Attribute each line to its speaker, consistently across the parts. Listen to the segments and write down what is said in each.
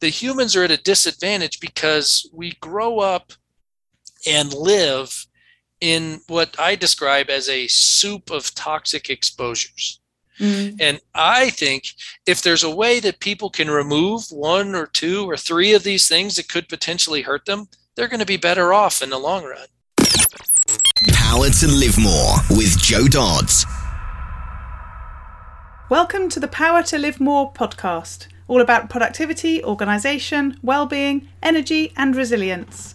Speaker 1: the humans are at a disadvantage because we grow up and live in what I describe as a soup of toxic exposures. Mm. And I think if there's a way that people can remove one or two or three of these things that could potentially hurt them, they're going to be better off in the long run.
Speaker 2: Power to Live More with Jo Dodds.
Speaker 3: Welcome to the Power to Live More podcast, all about productivity, organisation, well-being, energy and resilience.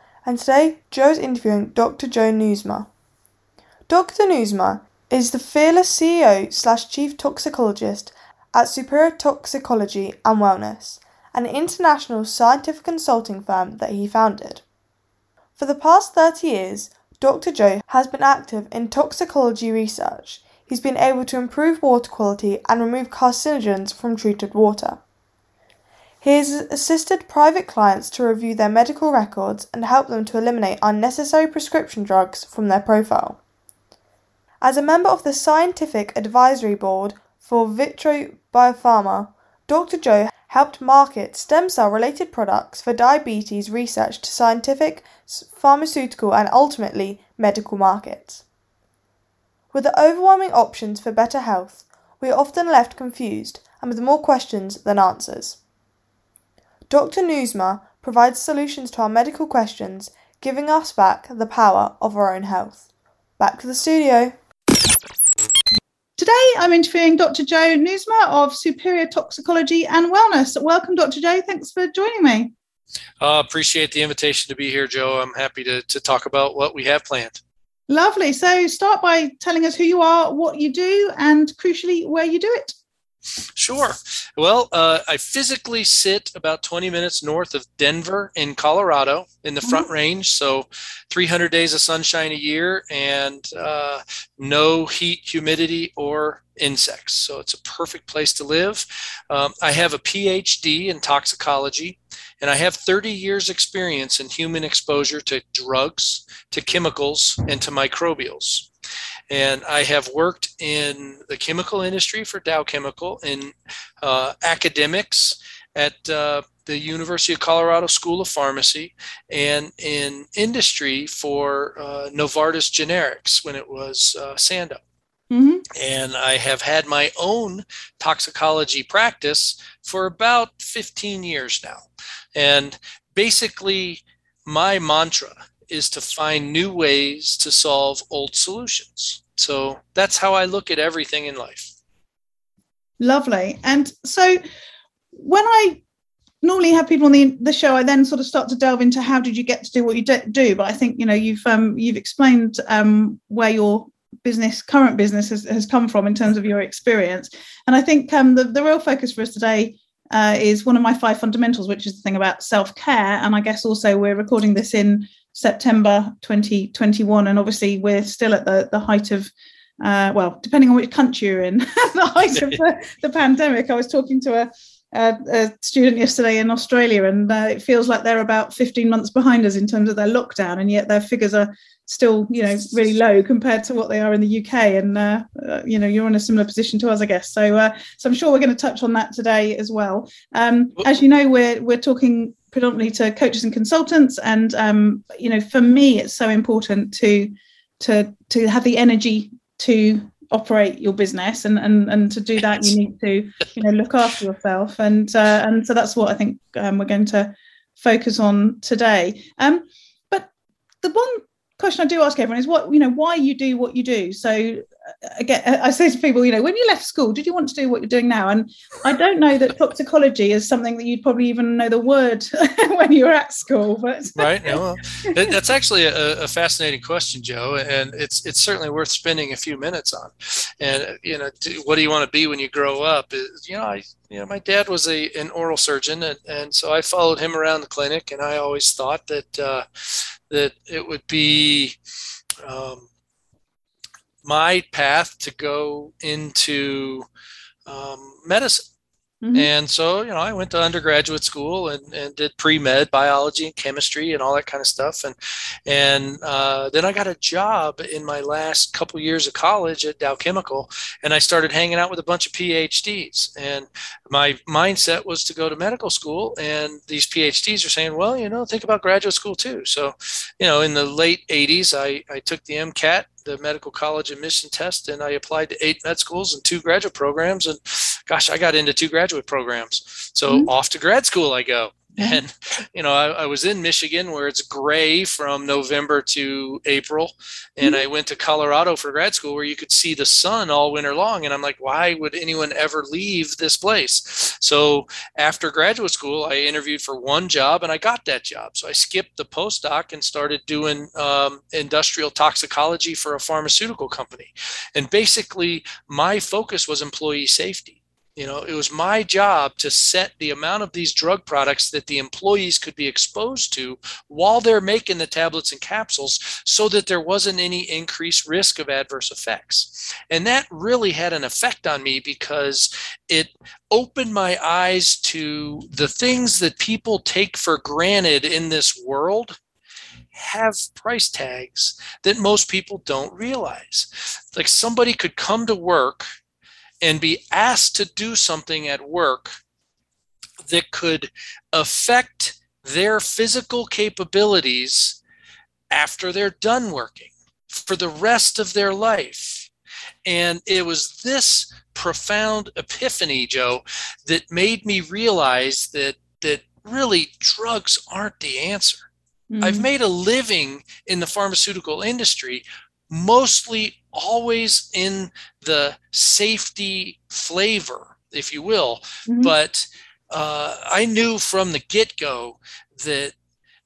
Speaker 4: and today Jo is interviewing Dr. Joe Nieusma. Dr. Nieusma is the fearless CEO slash chief toxicologist at Superior Toxicology and Wellness, an international scientific consulting firm that he founded. For the past 30 years, Dr. Joe has been active in toxicology research. He's been able to improve water quality and remove carcinogens from treated water. He has assisted private clients to review their medical records and help them to eliminate unnecessary prescription drugs from their profile. As a member of the Scientific Advisory Board for Vitro Biopharma, Dr. Joe helped market stem cell related products for diabetes research to scientific, pharmaceutical, and ultimately medical markets. With the overwhelming options for better health, we are often left confused and with more questions than answers. Dr. Nieusma provides solutions to our medical questions, giving us back the power of our own health. Back to the studio.
Speaker 3: Today, I'm interviewing Dr. Joe Nieusma of Superior Toxicology and Wellness. Welcome, Dr. Joe. Thanks for joining me.
Speaker 1: Uh, appreciate the invitation to be here, Jo. I'm happy to, to talk about what we have planned.
Speaker 3: Lovely. So, start by telling us who you are, what you do, and crucially, where you do it.
Speaker 1: Sure. Well, uh, I physically sit about 20 minutes north of Denver in Colorado in the Front mm-hmm. Range. So 300 days of sunshine a year and uh, no heat, humidity, or insects. So it's a perfect place to live. Um, I have a PhD in toxicology and I have 30 years experience in human exposure to drugs, to chemicals, and to microbials. And I have worked in the chemical industry for Dow Chemical, in uh, academics at uh, the University of Colorado School of Pharmacy, and in industry for uh, Novartis Generics when it was uh, Sandoz. Mm-hmm. And I have had my own toxicology practice for about 15 years now. And basically, my mantra is to find new ways to solve old solutions. So that's how I look at everything in life.
Speaker 3: Lovely. And so when I normally have people on the, the show, I then sort of start to delve into how did you get to do what you do. But I think you know you've um, you've explained um, where your business current business has, has come from in terms of your experience, and I think um, the the real focus for us today uh, is one of my five fundamentals, which is the thing about self care. And I guess also we're recording this in September 2021, and obviously we're still at the the height of. Uh, well, depending on which country you're in, the height of the, the pandemic. I was talking to a a, a, student yesterday in Australia, and uh, it feels like they're about 15 months behind us in terms of their lockdown, and yet their figures are still, you know, really low compared to what they are in the UK. And uh, uh, you know, you're in a similar position to us, I guess. So, uh, so I'm sure we're going to touch on that today as well. Um, as you know, we're we're talking predominantly to coaches and consultants, and um, you know, for me, it's so important to to to have the energy to operate your business and and and to do that you need to you know look after yourself. And uh, and so that's what i think um, we're going to focus on today. Um, but the one question I do ask everyone is what you know why you do what you do. So again, I say to people, you know, when you left school, did you want to do what you're doing now? And I don't know that toxicology is something that you'd probably even know the word when you were at school. But
Speaker 1: right, no, that's actually a, a, fascinating question, Jo, and it's it's certainly worth spending a few minutes on. And you know, what do you want to be when you grow up? Is You know, I you know, my dad was a an oral surgeon, and, and so I followed him around the clinic, and I always thought that uh, that it would be um, my path to go into um, medicine. Mm-hmm. And so, you know, I went to undergraduate school and, and did pre med biology and chemistry and all that kind of stuff. And and uh, then I got a job in my last couple years of college at Dow Chemical, and I started hanging out with a bunch of PhDs. And my mindset was to go to medical school. And these PhDs are saying, well, you know, think about graduate school too. So, you know, in the late 80s, I, I took the MCAT the medical college admission test and I applied to eight med schools and two graduate programs. And gosh, I got into two graduate programs. So mm-hmm. off to grad school I go. And, you know, I, I, was in Michigan where it's gray from November to April. And mm-hmm. I went to Colorado for grad school where you could see the sun all winter long. And I'm like, why would anyone ever leave this place? So after graduate school, I interviewed for one job and I got that job. So I skipped the postdoc and started doing um, industrial toxicology for a pharmaceutical company. And basically, my focus was employee safety you know it was my job to set the amount of these drug products that the employees could be exposed to while they're making the tablets and capsules so that there wasn't any increased risk of adverse effects. And that really had an effect on me because it opened my eyes to the things that people take for granted in this world have price tags that most people don't realize. Like somebody could come to work and be asked to do something at work that could affect their physical capabilities after they're done working for the rest of their life. And it was this profound epiphany, Jo, that made me realize that that really drugs aren't the answer. Mm-hmm. I've made a living in the pharmaceutical industry mostly always in the safety flavor, if you will. Mm-hmm. But uh, I knew from the get go that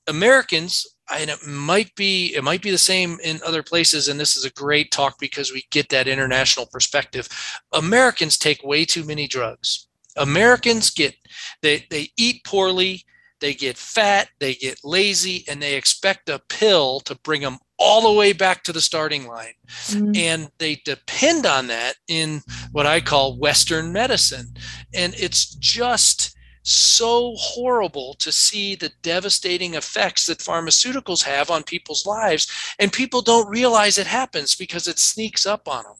Speaker 1: Americans, and it might be it might be the same in other places and this is a great talk because we get that international perspective americans take way too many drugs americans get they they eat poorly they get fat they get lazy and they expect a pill to bring them all the way back to the starting line. Mm-hmm. And they depend on that in what I call Western medicine. And it's just so horrible to see the devastating effects that pharmaceuticals have on people's lives. And people don't realize it happens because it sneaks up on them.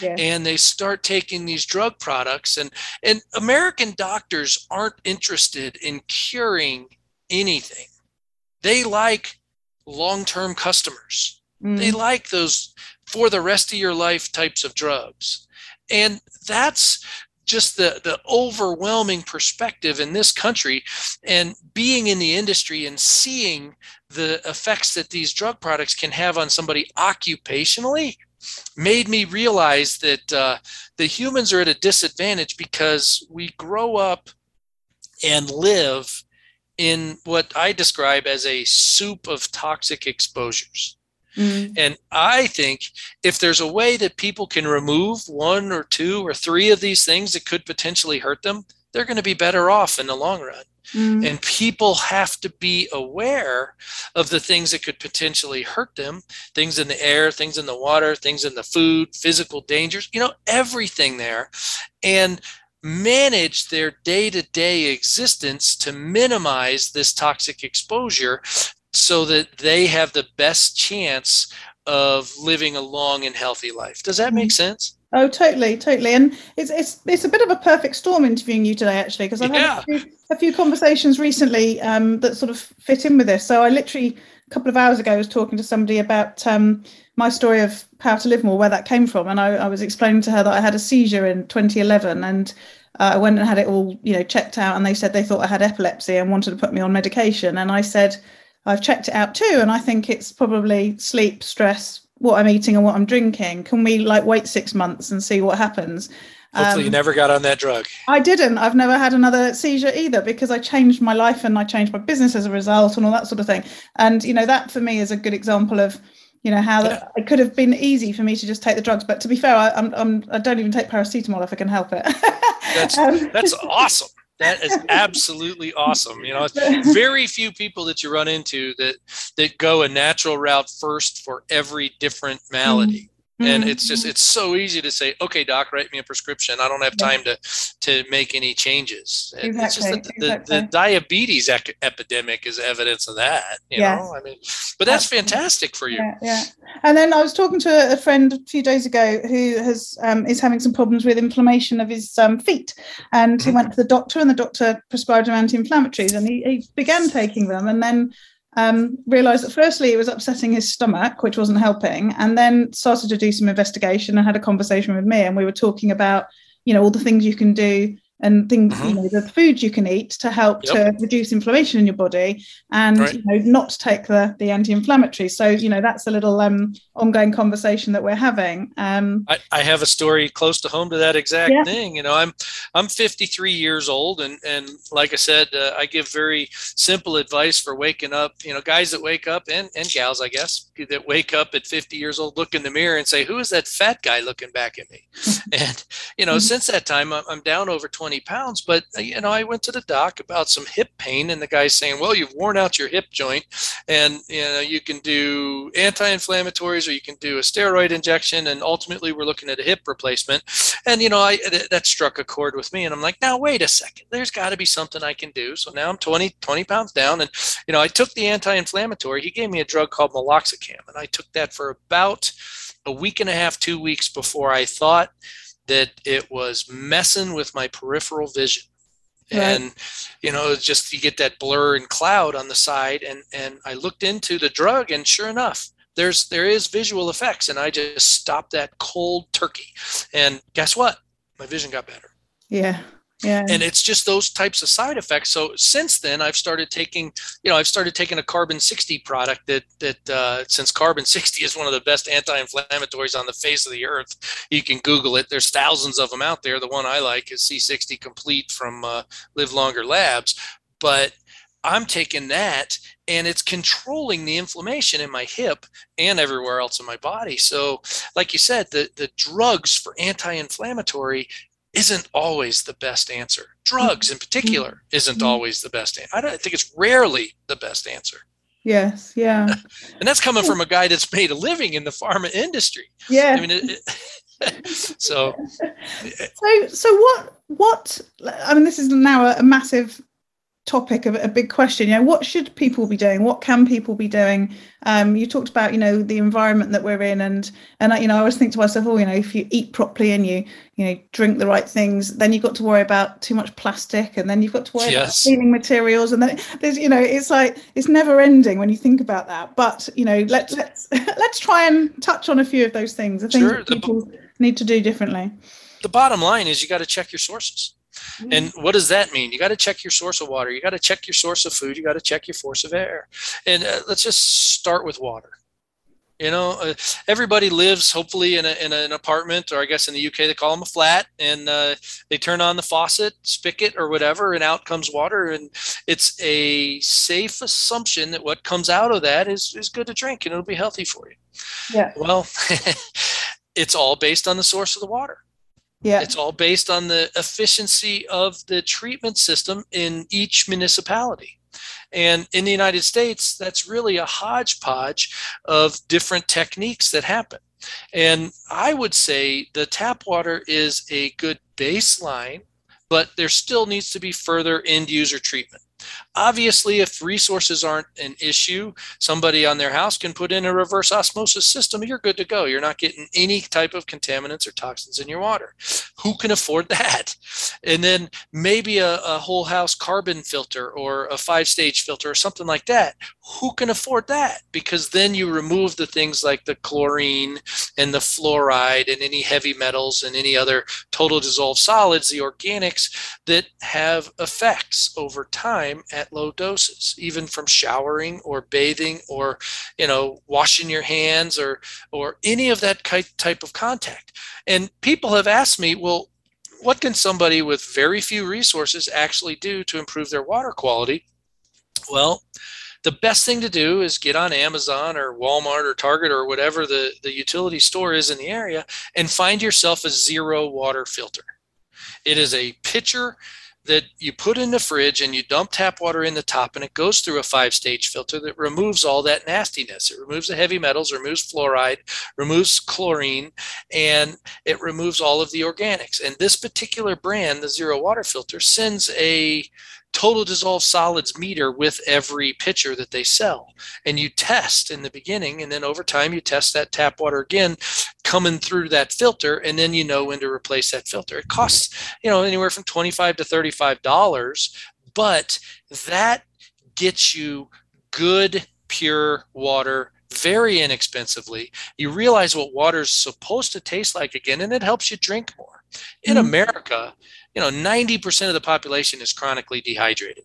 Speaker 1: Yeah. and they start taking these drug products and and american doctors aren't interested in curing anything they like long term customers. Mm. They like those for the rest of your life types of drugs. And that's just the, the overwhelming perspective in this country and being in the industry and seeing the effects that these drug products can have on somebody occupationally made me realize that uh, the humans are at a disadvantage because we grow up and live in what I describe as a soup of toxic exposures. Mm-hmm. And I think if there's a way that people can remove one or two or three of these things that could potentially hurt them, they're going to be better off in the long run. Mm-hmm. And people have to be aware of the things that could potentially hurt them things in the air, things in the water, things in the food, physical dangers, you know, everything there. And manage their day to day existence to minimize this toxic exposure so that they have the best chance of living a long and healthy life. Does that make mm-hmm. sense?
Speaker 3: Oh, totally, totally. And it's it's it's a bit of a perfect storm interviewing you today, actually, because I've yeah. had a few, a few, conversations recently um, that sort of fit in with this. So I literally couple of hours ago I was talking to somebody about um, my story of Power to Live More, where that came from, and I, I was explaining to her that I had a seizure in 2011, and uh, I went and had it all, you know, checked out, and they said they thought I had epilepsy and wanted to put me on medication. And I said, I've checked it out too, and I think it's probably sleep, stress, what I'm eating, and what I'm drinking. Can we like wait six months and see what happens?
Speaker 1: Hopefully, um, you never got on that drug.
Speaker 3: I didn't. I've never had another seizure either because I changed my life and I changed my business as a result and all that sort of thing. And you know that for me is a good example of you know how yeah. it could have been easy for me to just take the drugs. But to be fair, I, I'm, I'm I don't even take paracetamol if I can help it.
Speaker 1: that's um, that's awesome. That is absolutely awesome. You know, very few people that you run into that that go a natural route first for every different malady. And it's just mm-hmm. it's so easy to say okay doc write me a prescription. I don't have time to to make any changes. Exactly, it's just the, exactly. the, the diabetes ec- epidemic is evidence of that you yes. know i mean but that's fantastic for you.
Speaker 3: Yeah, yeah, and then i was talking to a friend a few days ago who has um, is having some problems with inflammation of his um, feet. And he mm-hmm. went to the doctor and the doctor prescribed him anti-inflammatories and he, he began taking them. And then um, realized that firstly it was upsetting his stomach, which wasn't helping, and then started to do some investigation and had a conversation with me. And we were talking about, you know, all the things you can do and things, mm-hmm. you know, the foods you can eat to help yep. to reduce inflammation in your body and right. you know, not take the the anti-inflammatory. So, you know, that's a little um, ongoing conversation that we're having. Um,
Speaker 1: I, I, have a story close to home to that exact yeah. thing. You know, I'm I'm 53 years old, and and like I said, uh, I give very simple advice for waking up. You know, guys that wake up and and gals, I guess, that wake up at 50 years old, look in the mirror and say, "Who is that fat guy looking back at me?" and you know, mm-hmm. since that time, I'm down over 20 20 pounds. But, uh, you know, I went to the doc about some hip pain, and the guy's saying, well, you've worn out your hip joint, and, you know, you can do anti inflammatories or you can do a steroid injection. And ultimately, we're looking at a hip replacement. And, you know, I, that struck a chord with me. And I'm like, now, wait a second, there's got to be something I can do. So now I'm 20, 20 pounds down. And, you know, I took the anti inflammatory. He gave me a drug called meloxicam, and I took that for about a week and a half, two weeks before I thought that it was messing with my peripheral vision. Right. And you know, just you get that blur and cloud on the side, and and I looked into the drug, and sure enough, there's there is visual effects, and I just stopped that cold turkey, and guess what? My vision got better.
Speaker 3: Yeah, yeah.
Speaker 1: And it's just those types of side effects. So since then, I've started taking, you know, I've started taking a carbon 60 product that, that uh, since carbon 60 is one of the best anti-inflammatories on the face of the earth, you can Google it. There's thousands of them out there. The one I like is C60 Complete from uh, Live Longer Labs. But I'm taking that and it's controlling the inflammation in my hip and everywhere else in my body. So, like you said, the, the drugs for anti inflammatory isn't always the best answer. Drugs in particular isn't mm-hmm. always the best answer. I, don't, I think it's rarely the best answer.
Speaker 3: Yes, yeah.
Speaker 1: and that's coming from a guy that's made a living in the pharma industry.
Speaker 3: Yeah.
Speaker 1: I mean, it, it, so.
Speaker 3: So, so what? What? I mean, this is now a, a massive topic of a big question. You know what should people be doing? What can people be doing? Um, you talked about you know the environment that we're in and and I, you know i always think to myself oh you know if you eat properly and you you know drink the right things then you've got to worry about too much plastic and then you've got to worry yes. about cleaning materials and then there's you know it's like it's never ending when you think about that. But you know let's let's let's try and touch on a few of those things the things sure. people need to do differently.
Speaker 1: The bottom line is you got to check your sources and what does that mean? You got to check your source of water. You got to check your source of food. You got to check your source of air. And uh, let's just start with water. You know, uh, everybody lives hopefully in, a, in an apartment, or I guess in the UK they call them a flat, and uh, they turn on the faucet, spigot, or whatever, and out comes water. And it's a safe assumption that what comes out of that is, is good to drink and it'll be healthy for you.
Speaker 3: Yeah.
Speaker 1: Well, it's all based on the source of the water.
Speaker 3: Yeah.
Speaker 1: It's all based on the efficiency of the treatment system in each municipality. And in the United States, that's really a hodgepodge of different techniques that happen. And I would say the tap water is a good baseline, but there still needs to be further end user treatment. Obviously, if resources aren't an issue, somebody on their house can put in a reverse osmosis system. You're good to go. You're not getting any type of contaminants or toxins in your water. Who can afford that? And then maybe a, a whole house carbon filter or a five stage filter or something like that. Who can afford that? Because then you remove the things like the chlorine and the fluoride and any heavy metals and any other total dissolved solids, the organics that have effects over time time at low doses, even from showering or bathing or, you know, washing your hands or or any of that type of contact. And people have asked me, well, what can somebody with very few resources actually do to improve their water quality? Well, the best thing to do is get on Amazon or Walmart or Target or whatever the, the utility store is in the area and find yourself a zero water filter. It is a pitcher that you put in the fridge and you dump tap water in the top and it goes through a five stage filter that removes all that nastiness. It removes the heavy metals, removes fluoride, removes chlorine, and it removes all of the organics. And this particular brand, the Zero Water Filter, sends a total dissolved solids meter with every pitcher that they sell. And you test in the beginning, and then over time, you test that tap water again coming through that filter, and then you know when to replace that filter. It costs, you know, anywhere from 25 to $35, but that gets you good, pure water very inexpensively. You realize what water is supposed to taste like again, and it helps you drink more. In mm-hmm. America, you know 90% of the population is chronically dehydrated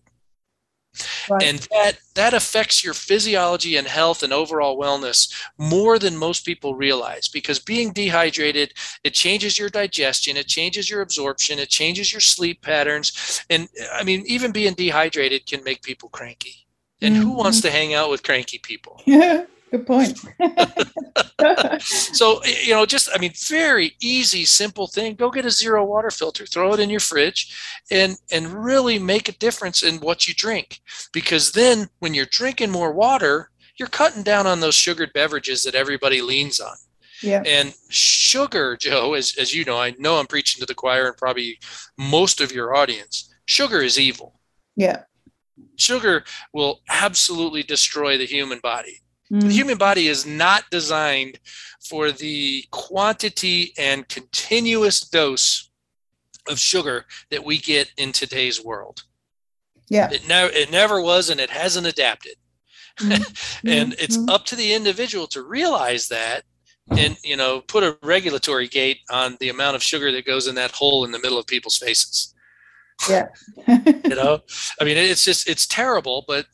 Speaker 1: right. and that that affects your physiology and health and overall wellness more than most people realize because being dehydrated it changes your digestion it changes your absorption it changes your sleep patterns and i mean even being dehydrated can make people cranky and mm-hmm. who wants mm-hmm. to hang out with cranky people
Speaker 3: yeah Good point.
Speaker 1: so, you know, just, I mean, very easy, simple thing. Go get a zero water filter, throw it in your fridge, and, and really make a difference in what you drink. Because then when you're drinking more water, you're cutting down on those sugared beverages that everybody leans on.
Speaker 3: Yeah.
Speaker 1: And sugar, Jo, as, as you know, I know I'm preaching to the choir and probably most of your audience, sugar is evil.
Speaker 3: Yeah.
Speaker 1: Sugar will absolutely destroy the human body
Speaker 3: Mm.
Speaker 1: The human body is not designed for the quantity and continuous dose of sugar that we get in today's world.
Speaker 3: Yeah.
Speaker 1: It never it never was and it hasn't adapted. Mm-hmm. and it's mm-hmm. up to the individual to realize that and you know put a regulatory gate on the amount of sugar that goes in that hole in the middle of people's faces
Speaker 3: yeah
Speaker 1: you know i mean it's just it's terrible but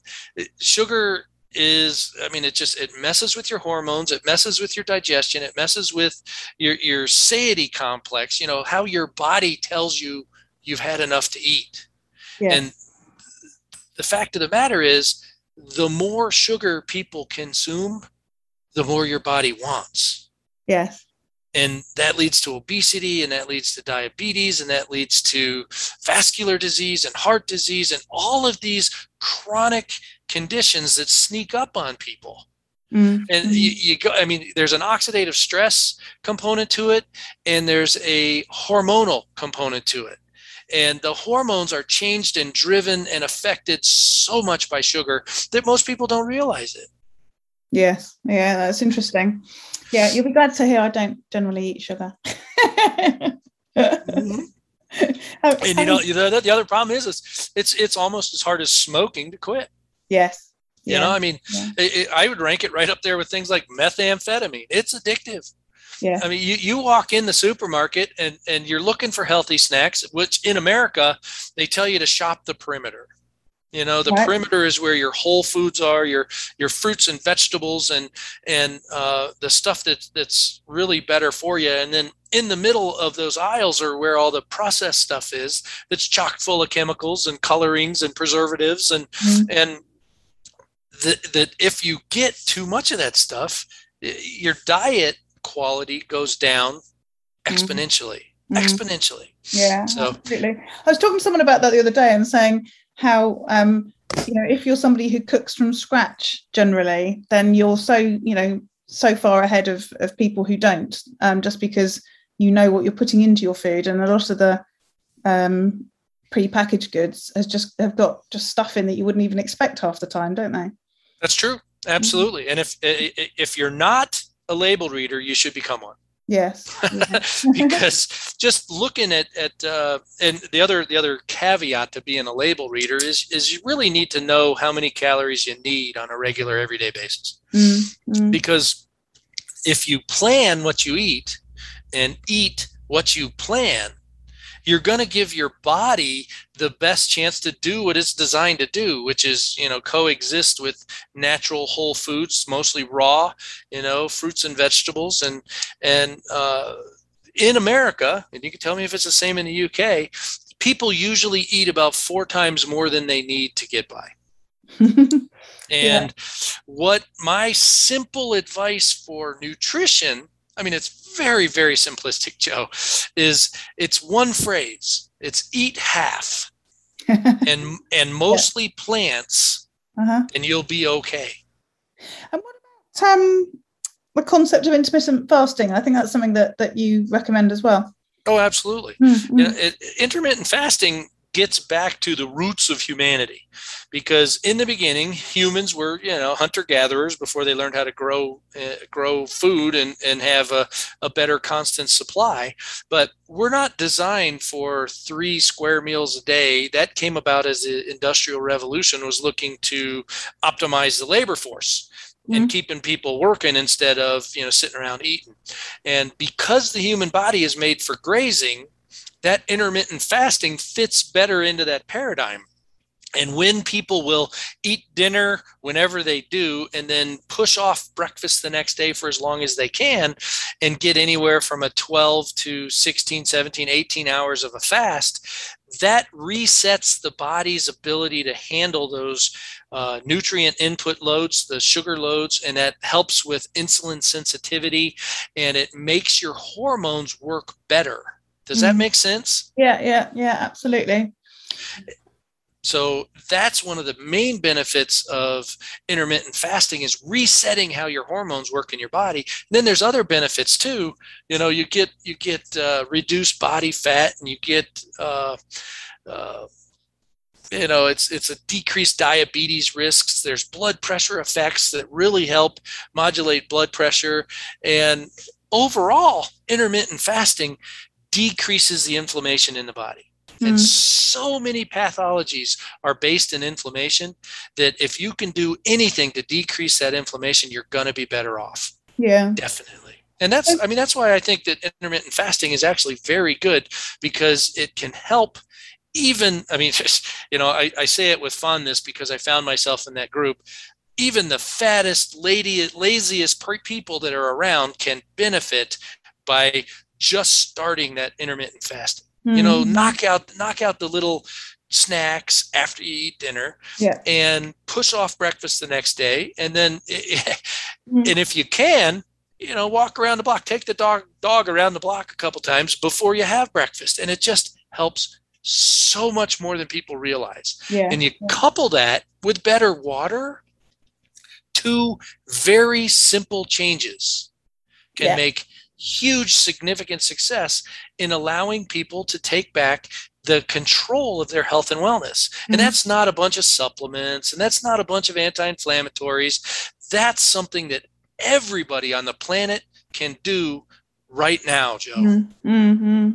Speaker 1: sugar is i mean it just it messes with your hormones it messes with your digestion it messes with your your satiety complex you know how your body tells you you've had enough to eat.
Speaker 3: Yes.
Speaker 1: and the fact of the matter is the more sugar people consume the more your body wants.
Speaker 3: Yes.
Speaker 1: And that leads to obesity and that leads to diabetes and that leads to vascular disease and heart disease and all of these chronic conditions that sneak up on people.
Speaker 3: Mm-hmm.
Speaker 1: and you, you, go i mean there's an oxidative stress component to it and there's a hormonal component to it. And the hormones are changed and driven and affected so much by sugar that most people don't realize it.
Speaker 3: Yes. Yeah that's interesting. Yeah you'll be glad to hear i don't generally eat sugar.
Speaker 1: Mm-hmm. and you know the, the other problem is it's, it's it's almost as hard as smoking to quit
Speaker 3: Yes.
Speaker 1: You know, I mean, yeah. it, it, I would rank it right up there with things like methamphetamine. It's addictive.
Speaker 3: Yeah.
Speaker 1: I mean, you, you walk in the supermarket and, and you're looking for healthy snacks, which in America, they tell you to shop the perimeter. You know, the right. perimeter is where your whole foods are, your your fruits and vegetables, and and uh, the stuff that that's really better for you. And then in the middle of those aisles are where all the processed stuff is, that's chock full of chemicals and colorings and preservatives, and mm-hmm. and that, that if you get too much of that stuff, your diet quality goes down mm-hmm. exponentially. Mm-hmm. Exponentially.
Speaker 3: Yeah,
Speaker 1: so,
Speaker 3: absolutely. I was talking to someone about that the other day and saying how um, you know if you're somebody who cooks from scratch generally, then you're so you know so far ahead of of people who don't, um, just because you know what you're putting into your food, and a lot of the um, pre-packaged goods has just have got just stuff in that you wouldn't even expect half the time, don't they?
Speaker 1: That's true. Absolutely. And if if you're not a label reader, you should become one.
Speaker 3: Yes.
Speaker 1: because just looking at at uh, and the other the other caveat to being a label reader is is you really need to know how many calories you need on a regular everyday basis.
Speaker 3: Mm-hmm.
Speaker 1: Because if you plan what you eat and eat what you plan, you're going to give your body the best chance to do what it's designed to do which is you know coexist with natural whole foods mostly raw you know fruits and vegetables and and uh, in america and you can tell me if it's the same in the uk people usually eat about four times more than they need to get by and yeah. what my simple advice for nutrition I mean, it's very, very simplistic, Jo, is it's one phrase. It's eat half and and mostly yeah. plants, uh-huh. and you'll be okay.
Speaker 3: And what about um, the concept of intermittent fasting? I think that's something that that you recommend as well.
Speaker 1: Oh, absolutely. Mm-hmm. You know, it, intermittent fasting gets back to the roots of humanity. Because in the beginning humans were you know hunter gatherers before they learned how to grow uh, grow food and and have a, a better constant supply. But we're not designed for three square meals a day. That came about as the industrial revolution was looking to optimize the labor force and mm-hmm. keeping people working instead of you know sitting around eating. And because the human body is made for grazing that intermittent fasting fits better into that paradigm. And when people will eat dinner whenever they do, and then push off breakfast the next day for as long as they can, and get anywhere from a 12 to 16, 17, 18 hours of a fast, that resets the body's ability to handle those uh, nutrient input loads, the sugar loads, and that helps with insulin sensitivity and it makes your hormones work better. Does that mm. make sense?
Speaker 3: Yeah, yeah, yeah, absolutely.
Speaker 1: So that's one of the main benefits of intermittent fasting is resetting how your hormones work in your body. And then there's other benefits too. You know, you get you get uh, reduced body fat, and you get uh, uh, you know it's it's a decreased diabetes risks. There's blood pressure effects that really help modulate blood pressure, and overall, intermittent fasting decreases the inflammation in the body. Mm. And so many pathologies are based in inflammation that if you can do anything to decrease that inflammation, you're going to be better off.
Speaker 3: Yeah.
Speaker 1: Definitely. And that's, I mean, that's why I think that intermittent fasting is actually very good because it can help even, I mean, just, you know, I, I say it with fondness because I found myself in that group even the fattest, lady, laziest people that are around can benefit by just starting that intermittent fasting. Mm-hmm. You know, mm-hmm. knock out knock out the little snacks after you eat dinner
Speaker 3: yeah.
Speaker 1: and push off breakfast the next day and then mm-hmm. and if you can you know walk around the block take the dog dog around the block a couple times before you have breakfast and it just helps so much more than people realize
Speaker 3: yeah.
Speaker 1: and you
Speaker 3: yeah.
Speaker 1: couple that with better water two very simple changes can yeah. make huge, significant success in allowing people to take back the control of their health and wellness. Mm-hmm. And that's not a bunch of supplements and that's not a bunch of anti inflammatories. That's something that everybody on the planet can do right now, Jo.
Speaker 3: Mm-hmm. mm-hmm.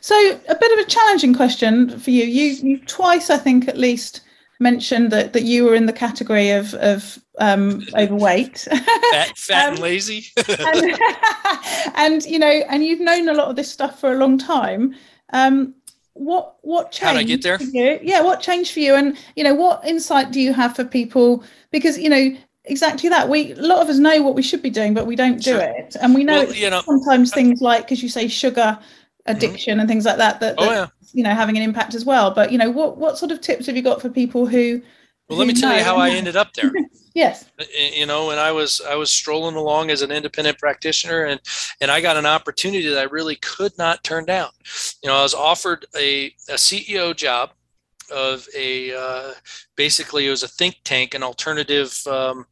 Speaker 3: So, a bit of a challenging question for you. You, you twice, I think, at least mentioned that that you were in the category of of um, overweight,
Speaker 1: fat, fat um, and lazy,
Speaker 3: and, and, you know, and you've known a lot of this stuff for a long time. Um, what what changed? How
Speaker 1: did I get there?
Speaker 3: You? Yeah, what changed for you? And you know, what insight do you have for people? Because you know, exactly that. We a lot of us know what we should be doing, but we don't do sure. it, and we know, well, you know sometimes things like because you say sugar addiction mm-hmm. and things like that that, that
Speaker 1: oh, yeah.
Speaker 3: You know having an impact as well. But you know what what sort of tips have you got for people who
Speaker 1: well let me tell you how i ended up there.
Speaker 3: Yes.
Speaker 1: You know when i was i was strolling along as an independent practitioner and and i got an opportunity that i really could not turn down. You know i was offered a, a ceo job of a uh, basically it was a think tank an alternative um,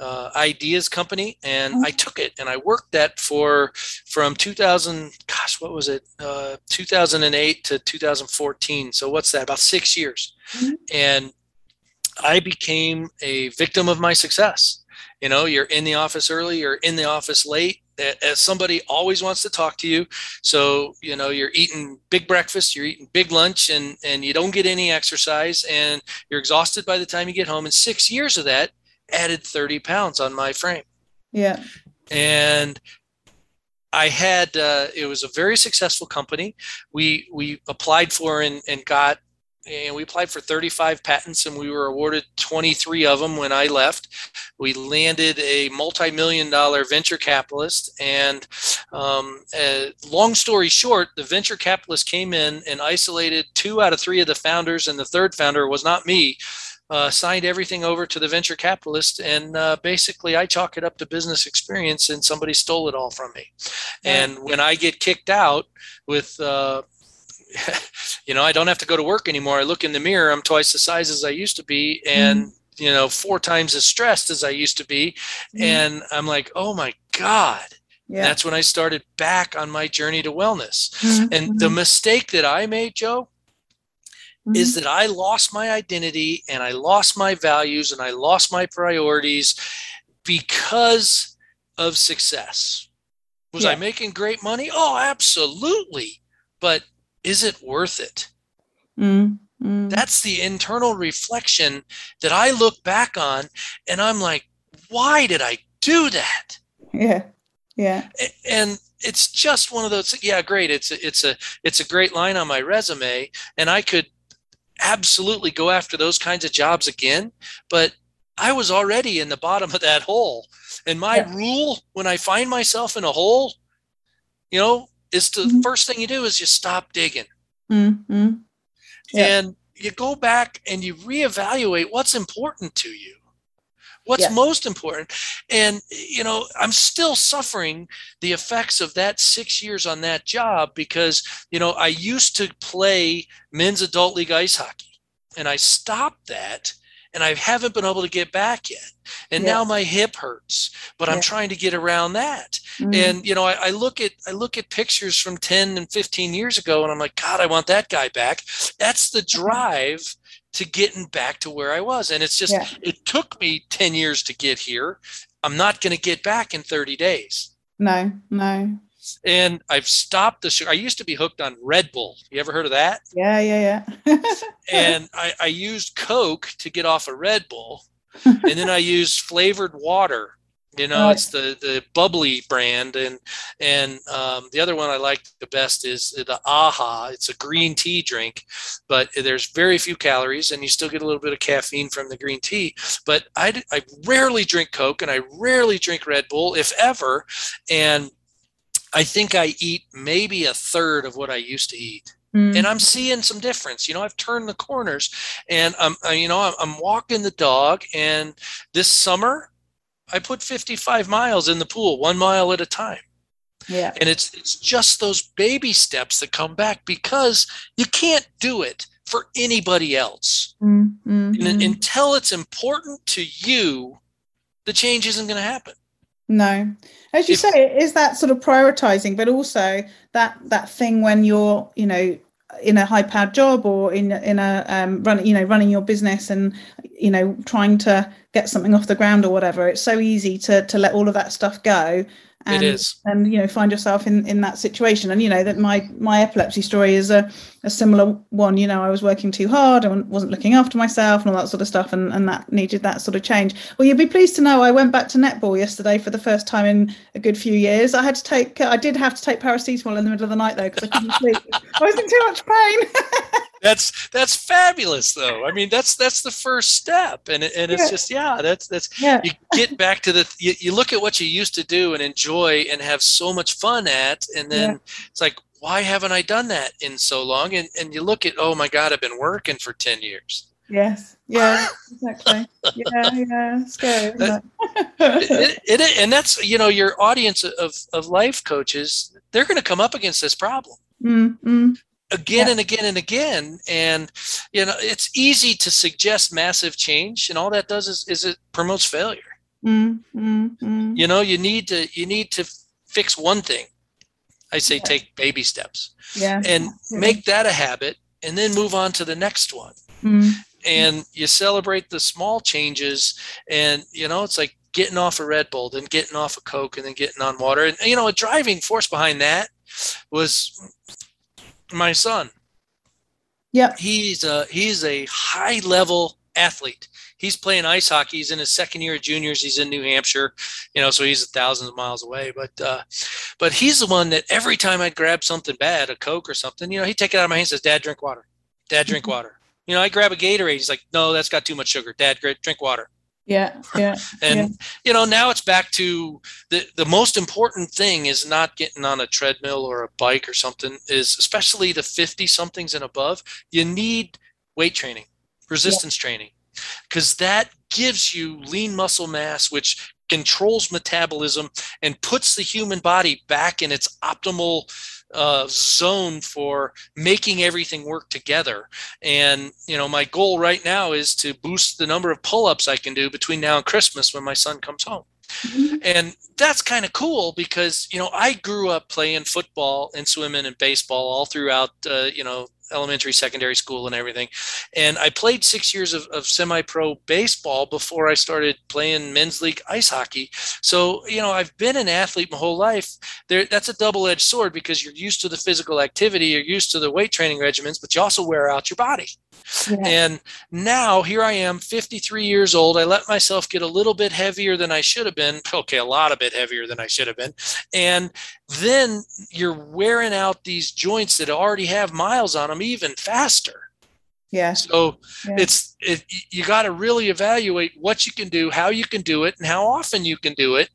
Speaker 1: uh, ideas company and i took it and i worked that for from 2000 gosh what was it? Uh, 2008 to 2014 so what's that about six years. Mm-hmm. and i became a victim of my success. You know you're in the office early you're in the office late as somebody always wants to talk to you. So you know you're eating big breakfast you're eating big lunch and and you don't get any exercise and you're exhausted by the time you get home. And six years of that added 30 pounds on my frame.
Speaker 3: Yeah.
Speaker 1: And I had uh, it was a very successful company. We we applied for and, and got and we applied for 35 patents and we were awarded 23 of them when I left. We landed a multi-million dollar venture capitalist and um, uh, long story short, the venture capitalist came in and isolated two out of three of the founders and the third founder was not me. Uh, signed everything over to the venture capitalist, and uh, basically I chalk it up to business experience, and somebody stole it all from me. And when I get kicked out with uh, you know, I don't have to go to work anymore. I look in the mirror, I'm twice the size as I used to be, and mm. you know, four times as stressed as I used to be. Mm. And I'm like, oh my God. Yeah. That's when I started back on my journey to wellness. Mm-hmm. And the mm-hmm. mistake that I made, Jo, mm-hmm. is that I lost my identity and I lost my values and I lost my priorities because of success. Was yeah. I making great money? Oh, absolutely. But is it worth it? Mm, mm. That's the internal reflection that I look back on and I'm like, why did I do that?
Speaker 3: Yeah. Yeah.
Speaker 1: And it's just one of those yeah, great. It's a, it's a it's a great line on my resume and I could absolutely go after those kinds of jobs again, but I was already in the bottom of that hole. And my yeah. rule when I find myself in a hole, you know, is the mm-hmm. first thing you do is you stop digging. Mm-hmm. And you go back and you reevaluate what's important to you. What's most important? And, you know, I'm still suffering the effects of that six years on that job because, you know, I used to play men's adult league ice hockey and I stopped that and I haven't been able to get back yet. And yeah. now my hip hurts, but yeah. I'm trying to get around that. Mm-hmm. And you know, I, I, look at I look at pictures from 10 and 15 years ago, and I'm like, God, I want that guy back. That's the drive to getting back to where I was. And it's just yeah. it took me 10 years to get here. I'm not going to get back in 30 days.
Speaker 3: No, no
Speaker 1: and I've stopped the sugar. I used to be hooked on Red Bull. You ever heard of that?
Speaker 3: Yeah, yeah, yeah.
Speaker 1: and I, I used Coke to get off of Red Bull, and then I used flavored water. You know, it's the the bubbly brand, and and um, the other one I like the best is the Aha. It's a green tea drink, but there's very few calories, and you still get a little bit of caffeine from the green tea. But I I rarely drink Coke, and I rarely drink Red Bull, if ever, and I think I eat maybe a third of what I used to eat. Mm. And I'm seeing some difference. You know, I've turned the corners, and I'm, you know, I'm, I'm walking the dog. And this summer, I put 55 miles in the pool, one mile at a time.
Speaker 3: Yeah.
Speaker 1: And it's it's just those baby steps that come back because you can't do it for anybody else. Mm-hmm. And until it's important to you, the change isn't going to happen.
Speaker 3: No, as you if, say, it is that sort of prioritizing, but also that that thing when you're, you know, in a high powered job or in in a um, run, you know, running your business and you know trying to get something off the ground or whatever. It's so easy to to let all of that stuff go and,
Speaker 1: it is.
Speaker 3: and you know find yourself in in that situation. And you know that my my epilepsy story is a, a similar one. You know i was working too hard and wasn't looking after myself and all that sort of stuff and and that needed that sort of change. Well you'd be pleased to know i went back to netball yesterday for the first time in a good few years. I had to take i did have to take paracetamol in the middle of the night though because i couldn't sleep. I was in too much pain
Speaker 1: that's that's fabulous though. I mean that's that's the first step. And and it's yeah. just yeah that's that's yeah. you get back to the you, you look at what you used to do and enjoy and have so much fun at and then yeah. it's like why haven't i done that in so long? And and you look at oh my god i've been working for 10 years.
Speaker 3: Yes. Yeah exactly. Yeah yeah scary
Speaker 1: it, it, it, and that's you know your audience of of life coaches they're going to come up against this problem. Mm-hmm again yeah. and again and again and you know it's easy to suggest massive change and all that does is, is it promotes failure mm, mm, mm. you know you need to you need to fix one thing i say yeah. take baby steps
Speaker 3: yeah
Speaker 1: and yeah. make that a habit and then move on to the next one mm. and you celebrate the small changes and you know it's like getting off a red bull then getting off a coke and then getting on water and you know a driving force behind that was my son.
Speaker 3: Yeah.
Speaker 1: He's a he's a high level athlete. He's playing ice hockey. He's in his second year of juniors. He's in New Hampshire, you know, so he's thousands of miles away. But uh, but he's the one that every time I'd grab something bad, a Coke or something, you know, he'd take it out of my hand and says, Dad, drink water. Dad, drink
Speaker 3: Mm-hmm.
Speaker 1: water. You know, I grab a Gatorade. He's like, no, that's got too much sugar. Dad, drink water.
Speaker 3: Yeah, yeah.
Speaker 1: And
Speaker 3: yeah.
Speaker 1: you know, now it's back to the the most important thing is not getting on a treadmill or a bike or something. Is especially the fifty somethings and above. You need weight training, resistance training, because that gives you lean muscle mass, which controls metabolism and puts the human body back in its optimal uh, zone for making everything work together. And you know, my goal right now is to boost the number of pull-ups I can do between now and Christmas when my son comes home.
Speaker 3: Mhm.
Speaker 1: And that's kind of cool because you know I grew up playing football and swimming and baseball all throughout uh, you know elementary, secondary school, and everything. And I played six years of, of semi-pro baseball before I started playing men's league ice hockey. So you know I've been an athlete my whole life. There, that's a double-edged sword because you're used to the physical activity, you're used to the weight training regimens, but you also wear out your body.
Speaker 3: Yeah.
Speaker 1: And now here I am, 53 years old. I let myself get a little bit heavier than I should have been. Okay, a lot of bit heavier than I should have been. And then you're wearing out these joints that already have miles on them even faster.
Speaker 3: Yes.
Speaker 1: So
Speaker 3: Yeah.
Speaker 1: it's it, you got to really evaluate what you can do, how you can do it, and how often you can do it,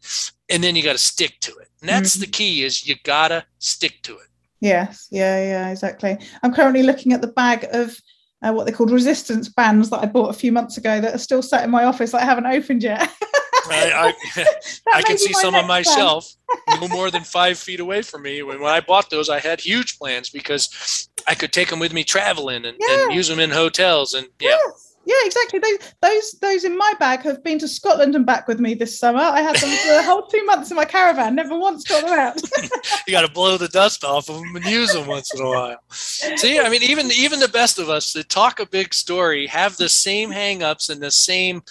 Speaker 1: and then you got to stick to it. And that's the mm-hmm. key: is you got to stick to it.
Speaker 3: Yes, yeah, yeah, exactly. I'm currently looking at the bag of uh, what they called resistance bands that I bought a few months ago that are still sat in my office that I haven't opened yet.
Speaker 1: I, I, I can see some on my shelf, no more than five feet away from me. When, when I bought those, I had huge plans because I could take them with me traveling and, and use them in hotels. And yeah,
Speaker 3: Yes. Yeah, exactly. Those those those in my bag have been to Scotland and back with me this summer. I had them for a whole two months in my caravan. Never once got them out.
Speaker 1: you got to blow the dust off of them and use them once in a while. See, I mean, even even the best of us that talk a big story have the same hangups and the same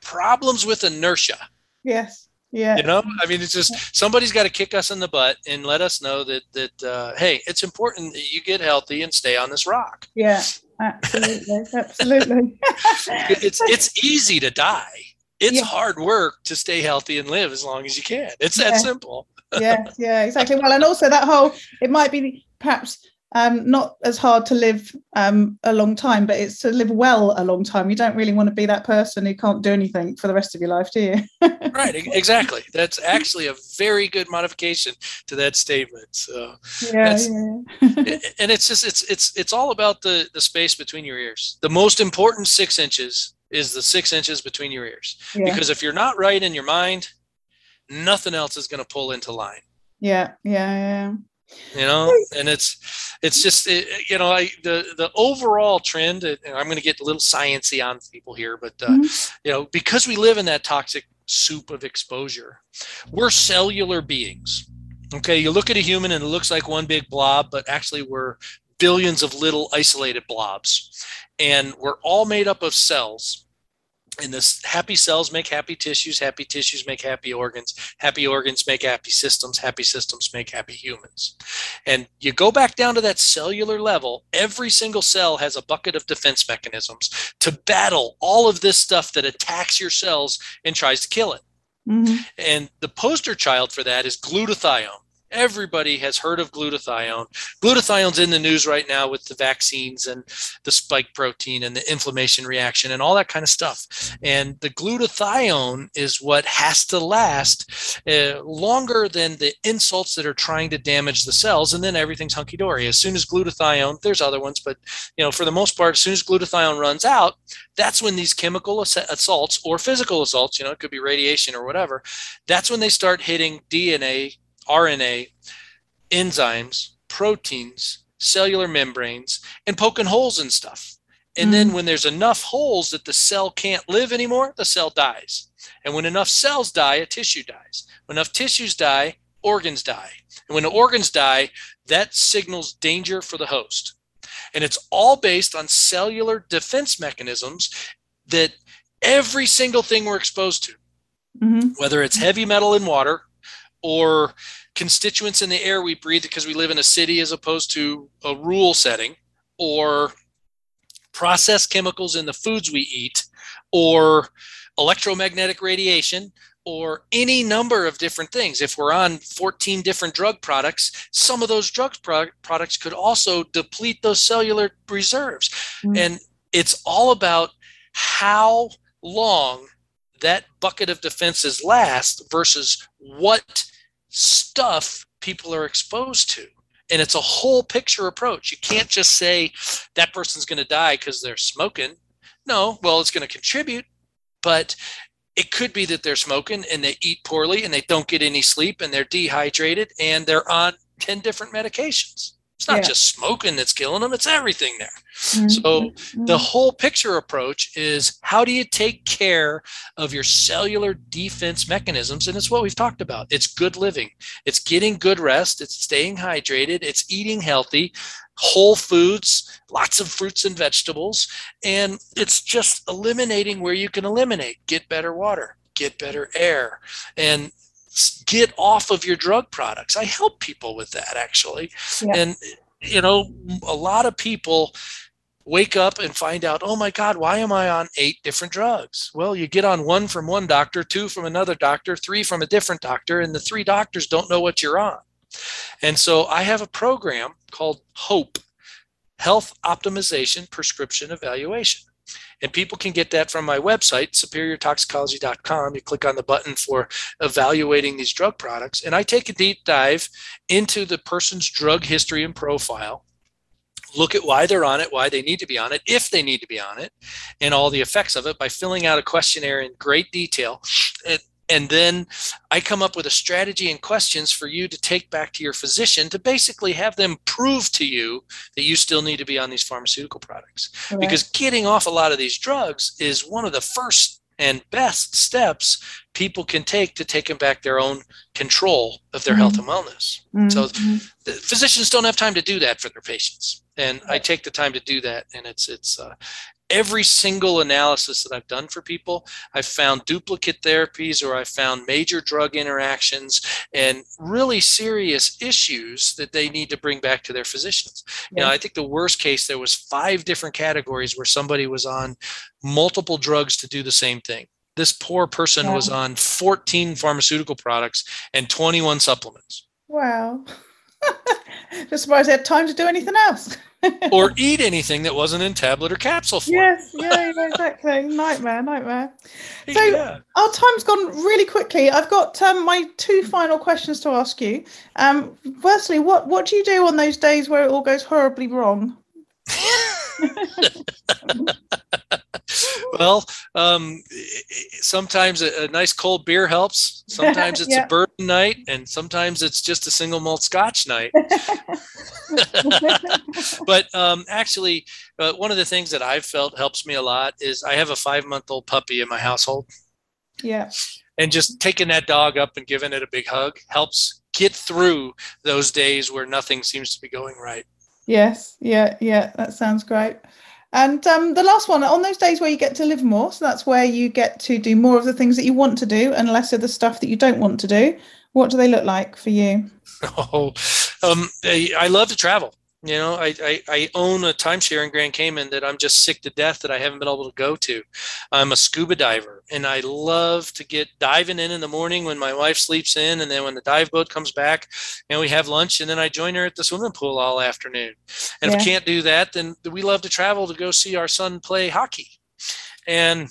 Speaker 1: problems with inertia.
Speaker 3: yes. Yeah.
Speaker 1: You know, I mean, it's just somebody's got to kick us in the butt and let us know that that uh, hey, it's important that you get healthy and stay on this rock.
Speaker 3: Yeah. Absolutely. Absolutely.
Speaker 1: it's it's easy to die. It's
Speaker 3: Yeah.
Speaker 1: hard work to stay healthy and live as long as you can. It's that simple.
Speaker 3: yeah, yeah, exactly. Well, and also that whole it might be perhaps um, not as hard to live um, a long time, but it's to live well a long time. You don't really want to be that person who can't do anything for the rest of your life, do you?
Speaker 1: Right, exactly. That's actually a very good modification to that statement. So,
Speaker 3: Yeah, yeah.
Speaker 1: and it's just it's it's it's all about the the space between your ears. The most important six inches is the six inches between your ears,
Speaker 3: yeah,
Speaker 1: because if you're not right in your mind, nothing else is going to pull into line.
Speaker 3: yeah, yeah, yeah.
Speaker 1: You know and it's it's just it, you know I, the the overall trend and i'm going to get a little sciency on people here but uh,
Speaker 3: Mhm.
Speaker 1: you know because we live in that toxic soup of exposure we're cellular beings okay you look at a human and it looks like one big blob but actually we're billions of little isolated blobs and we're all made up of cells and this happy cells make happy tissues happy tissues make happy organs happy organs make happy systems happy systems make happy humans. And you go back down to that cellular level every single cell has a bucket of defense mechanisms to battle all of this stuff that attacks your cells and tries to kill it.
Speaker 3: Mhm.
Speaker 1: and the poster child for that is glutathione everybody has heard of glutathione. Glutathione's in the news right now with the vaccines and the spike protein and the inflammation reaction and all that kind of stuff. And the glutathione is what has to last uh, longer than the insults that are trying to damage the cells and then everything's hunky-dory. As soon as glutathione there's other ones but you know for the most part as soon as glutathione runs out that's when these chemical ass- assaults or physical assaults you know it could be radiation or whatever that's when they start hitting dna rna enzymes proteins cellular membranes and poking holes and stuff. And then when there's enough holes that the cell can't live anymore the cell dies. And when enough cells die a tissue dies. When enough tissues die organs die. And when the organs die that signals danger for the host. And it's all based on cellular defense mechanisms that every single thing we're exposed to
Speaker 3: Mhm.
Speaker 1: whether it's heavy metal in water or constituents in the air we breathe because we live in a city as opposed to a rural setting or processed chemicals in the foods we eat, or electromagnetic radiation, or any number of different things. If we're on 14 different drug products, some of those drug pro- products could also deplete those cellular reserves. Mm-hmm. And it's all about how long that bucket of defenses last versus what stuff people are exposed to. And it's a whole picture approach. You can't just say that person's going to die because they're smoking. No, well, it's going to contribute, but it could be that they're smoking and they eat poorly and they don't get any sleep and they're dehydrated and they're on 10 different medications. It's not yeah. just smoking that's killing them, it's everything there. Mm-hmm. So, mm-hmm. the whole picture approach is how do you take care of your cellular defense mechanisms? And it's what we've talked about. It's good living, it's getting good rest, it's staying hydrated, it's eating healthy, whole foods, lots of fruits and vegetables, and it's just eliminating where you can eliminate. Get better water, get better air, and get off of your drug products. I help people with that actually. Yeah. And you know, a lot of people wake up and find out, oh my God, why am I on eight different drugs? Well, you get on one from one doctor, two from another doctor, three from a different doctor, and the three doctors don't know what you're on. And so I have a program called HOPE Health Optimization Prescription Evaluation. And people can get that from my website, superiortoxicology.com. You click on the button for evaluating these drug products. And I take a deep dive into the person's drug history and profile look at why they're on it, why they need to be on it, if they need to be on it, and all the effects of it by filling out a questionnaire in great detail. And then I come up with a strategy and questions for you to take back to your physician to basically have them prove to you that you still need to be on these pharmaceutical products. Right. Because getting off a lot of these drugs is one of the first and best steps people can take to taking back their own control of their mm-hmm. health and wellness. Mm-hmm. So physicians don't have time to do that for their patients. And I take the time to do that, and it's it's uh, every single analysis that I've done for people, I've found duplicate therapies or I've found major drug interactions and really serious issues that they need to bring back to their physicians. Yeah. You know, I think the worst case there was five different categories where somebody was on multiple drugs to do the same thing. This poor person yeah. was on 14 pharmaceutical products and 21 supplements.
Speaker 3: Wow. Just surprised they had time to do anything else.
Speaker 1: or eat anything that wasn't in tablet or capsule form.
Speaker 3: Yes, yeah, exactly. nightmare, nightmare. So yeah. our time's gone really quickly. I've got um, my two final questions to ask you. Um, firstly, what what do you do on those days where it all goes horribly wrong?
Speaker 1: well, um, sometimes a, a, nice cold beer helps. Sometimes it's yeah. a bourbon night, and sometimes it's just a single malt Scotch night. but um, actually, uh, one of the things that I've felt helps me a lot is I have a five month old puppy in my household.
Speaker 3: Yeah.
Speaker 1: And just taking that dog up and giving it a big hug helps get through those days where nothing seems to be going right.
Speaker 3: Yes, yeah, yeah, that sounds great. And um, the last one, on those days where you get to live more, so that's where you get to do more of the things that you want to do and less of the stuff that you don't want to do. What do they look like for you?
Speaker 1: Oh, um, I love to travel. You know, I, I, I, own a timeshare in Grand Cayman that I'm just sick to death that I haven't been able to go to. I'm a scuba diver and I love to get diving in in the morning when my wife sleeps in. And then when the dive boat comes back and we have lunch and then I join her at the swimming pool all afternoon. And yeah. if we can't do that, then we love to travel to go see our son play hockey. And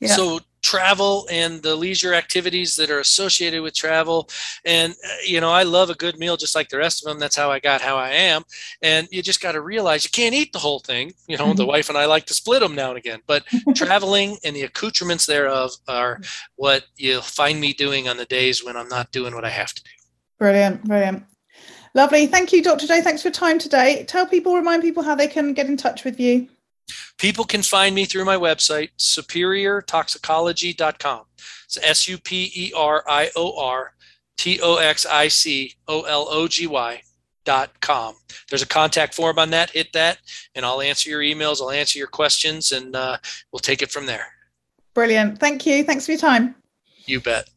Speaker 1: yeah. so travel and the leisure activities that are associated with travel. And, uh, you know, I love a good meal just like the rest of them. That's how I got how I am. And you just got to realize you can't eat the whole thing. You know, mm-hmm. the wife and I like to split them now and again, but traveling and the accoutrements thereof are what you'll find me doing on the days when I'm not doing what I have to do.
Speaker 3: Brilliant. Brilliant. Lovely. Thank you, Dr. Day. Thanks for your time today. Tell people, remind people how they can get in touch with you.
Speaker 1: People can find me through my website, superiortoxicology.com. It's S U P E R I O R T O X I C O L O G Y dot com. There's a contact form on that. Hit that, and I'll answer your emails. I'll answer your questions, and uh, we'll take it from there.
Speaker 3: Brilliant. Thank you. Thanks for your time.
Speaker 1: You bet.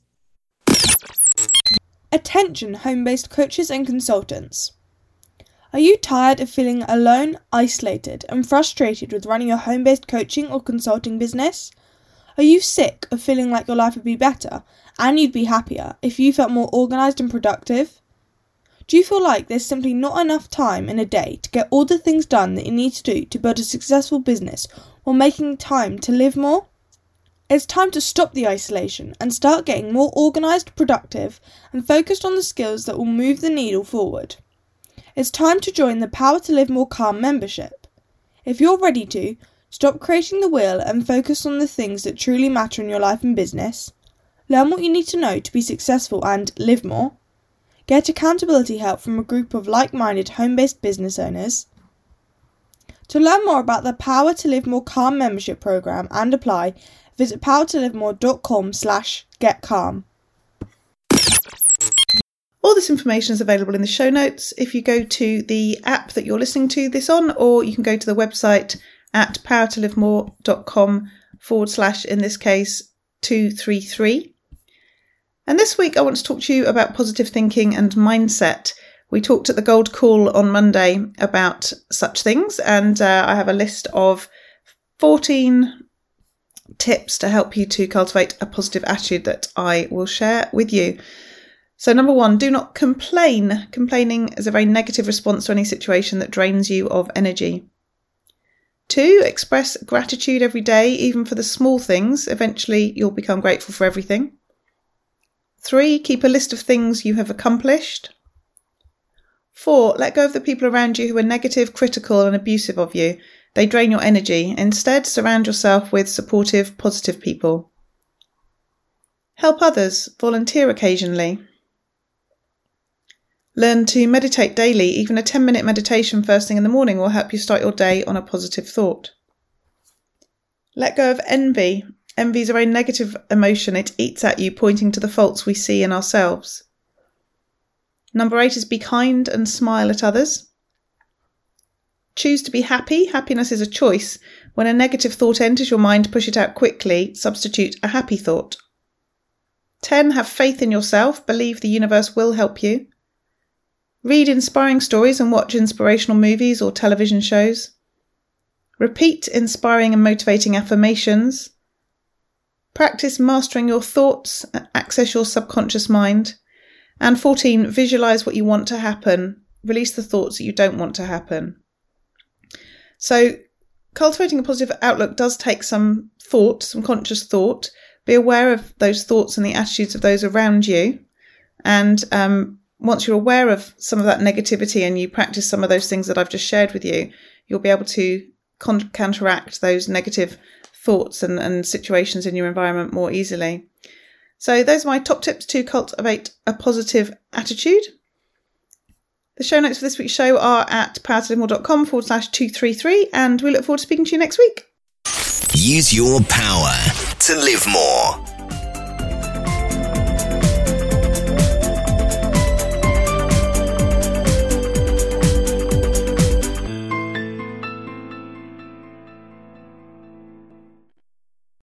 Speaker 4: Attention, home based coaches and consultants. Are you tired of feeling alone, isolated, and frustrated with running a home based coaching or consulting business? Are you sick of feeling like your life would be better and you'd be happier if you felt more organised and productive? Do you feel like there's simply not enough time in a day to get all the things done that you need to do to build a successful business while making time to live more? It's time to stop the isolation and start getting more organised, productive, and focused on the skills that will move the needle forward. It's time to join the Power to Live More Calm membership. If you're ready to, stop creating the wheel and focus on the things that truly matter in your life and business. Learn what you need to know to be successful and live more. Get accountability help from a group of like minded home based business owners. To learn more about the Power to Live More Calm membership program and apply, visit powertolivemore.com slash getcalm.
Speaker 3: This information is available in the show notes if you go to the app that you're listening to this on, or you can go to the website at powertolivemore.com forward slash, in this case, 233. And this week I want to talk to you about positive thinking and mindset. We talked at the Gold Call on Monday about such things, and uh, I have a list of 14 tips to help you to cultivate a positive attitude that I will share with you. So, number one, do not complain. Complaining is a very negative response to any situation that drains you of energy. Two, express gratitude every day, even for the small things. Eventually, you'll become grateful for everything. Three, keep a list of things you have accomplished. Four, let go of the people around you who are negative, critical, and abusive of you. They drain your energy. Instead, surround yourself with supportive, positive people. Help others. Volunteer occasionally. Learn to meditate daily. Even a 10 minute meditation first thing in the morning will help you start your day on a positive thought. Let go of envy. Envy is a very negative emotion. It eats at you, pointing to the faults we see in ourselves. Number eight is be kind and smile at others. Choose to be happy. Happiness is a choice. When a negative thought enters your mind, push it out quickly. Substitute a happy thought. 10. Have faith in yourself. Believe the universe will help you. Read inspiring stories and watch inspirational movies or television shows. Repeat inspiring and motivating affirmations. Practice mastering your thoughts, access your subconscious mind. And 14. Visualize what you want to happen. Release the thoughts that you don't want to happen. So, cultivating a positive outlook does take some thought, some conscious thought. Be aware of those thoughts and the attitudes of those around you. And um, once you're aware of some of that negativity and you practice some of those things that I've just shared with you, you'll be able to con- counteract those negative thoughts and, and situations in your environment more easily. So, those are my top tips to cultivate a positive attitude. The show notes for this week's show are at powertolivemore.com forward slash 233, and we look forward to speaking to you next week.
Speaker 2: Use your power to live more.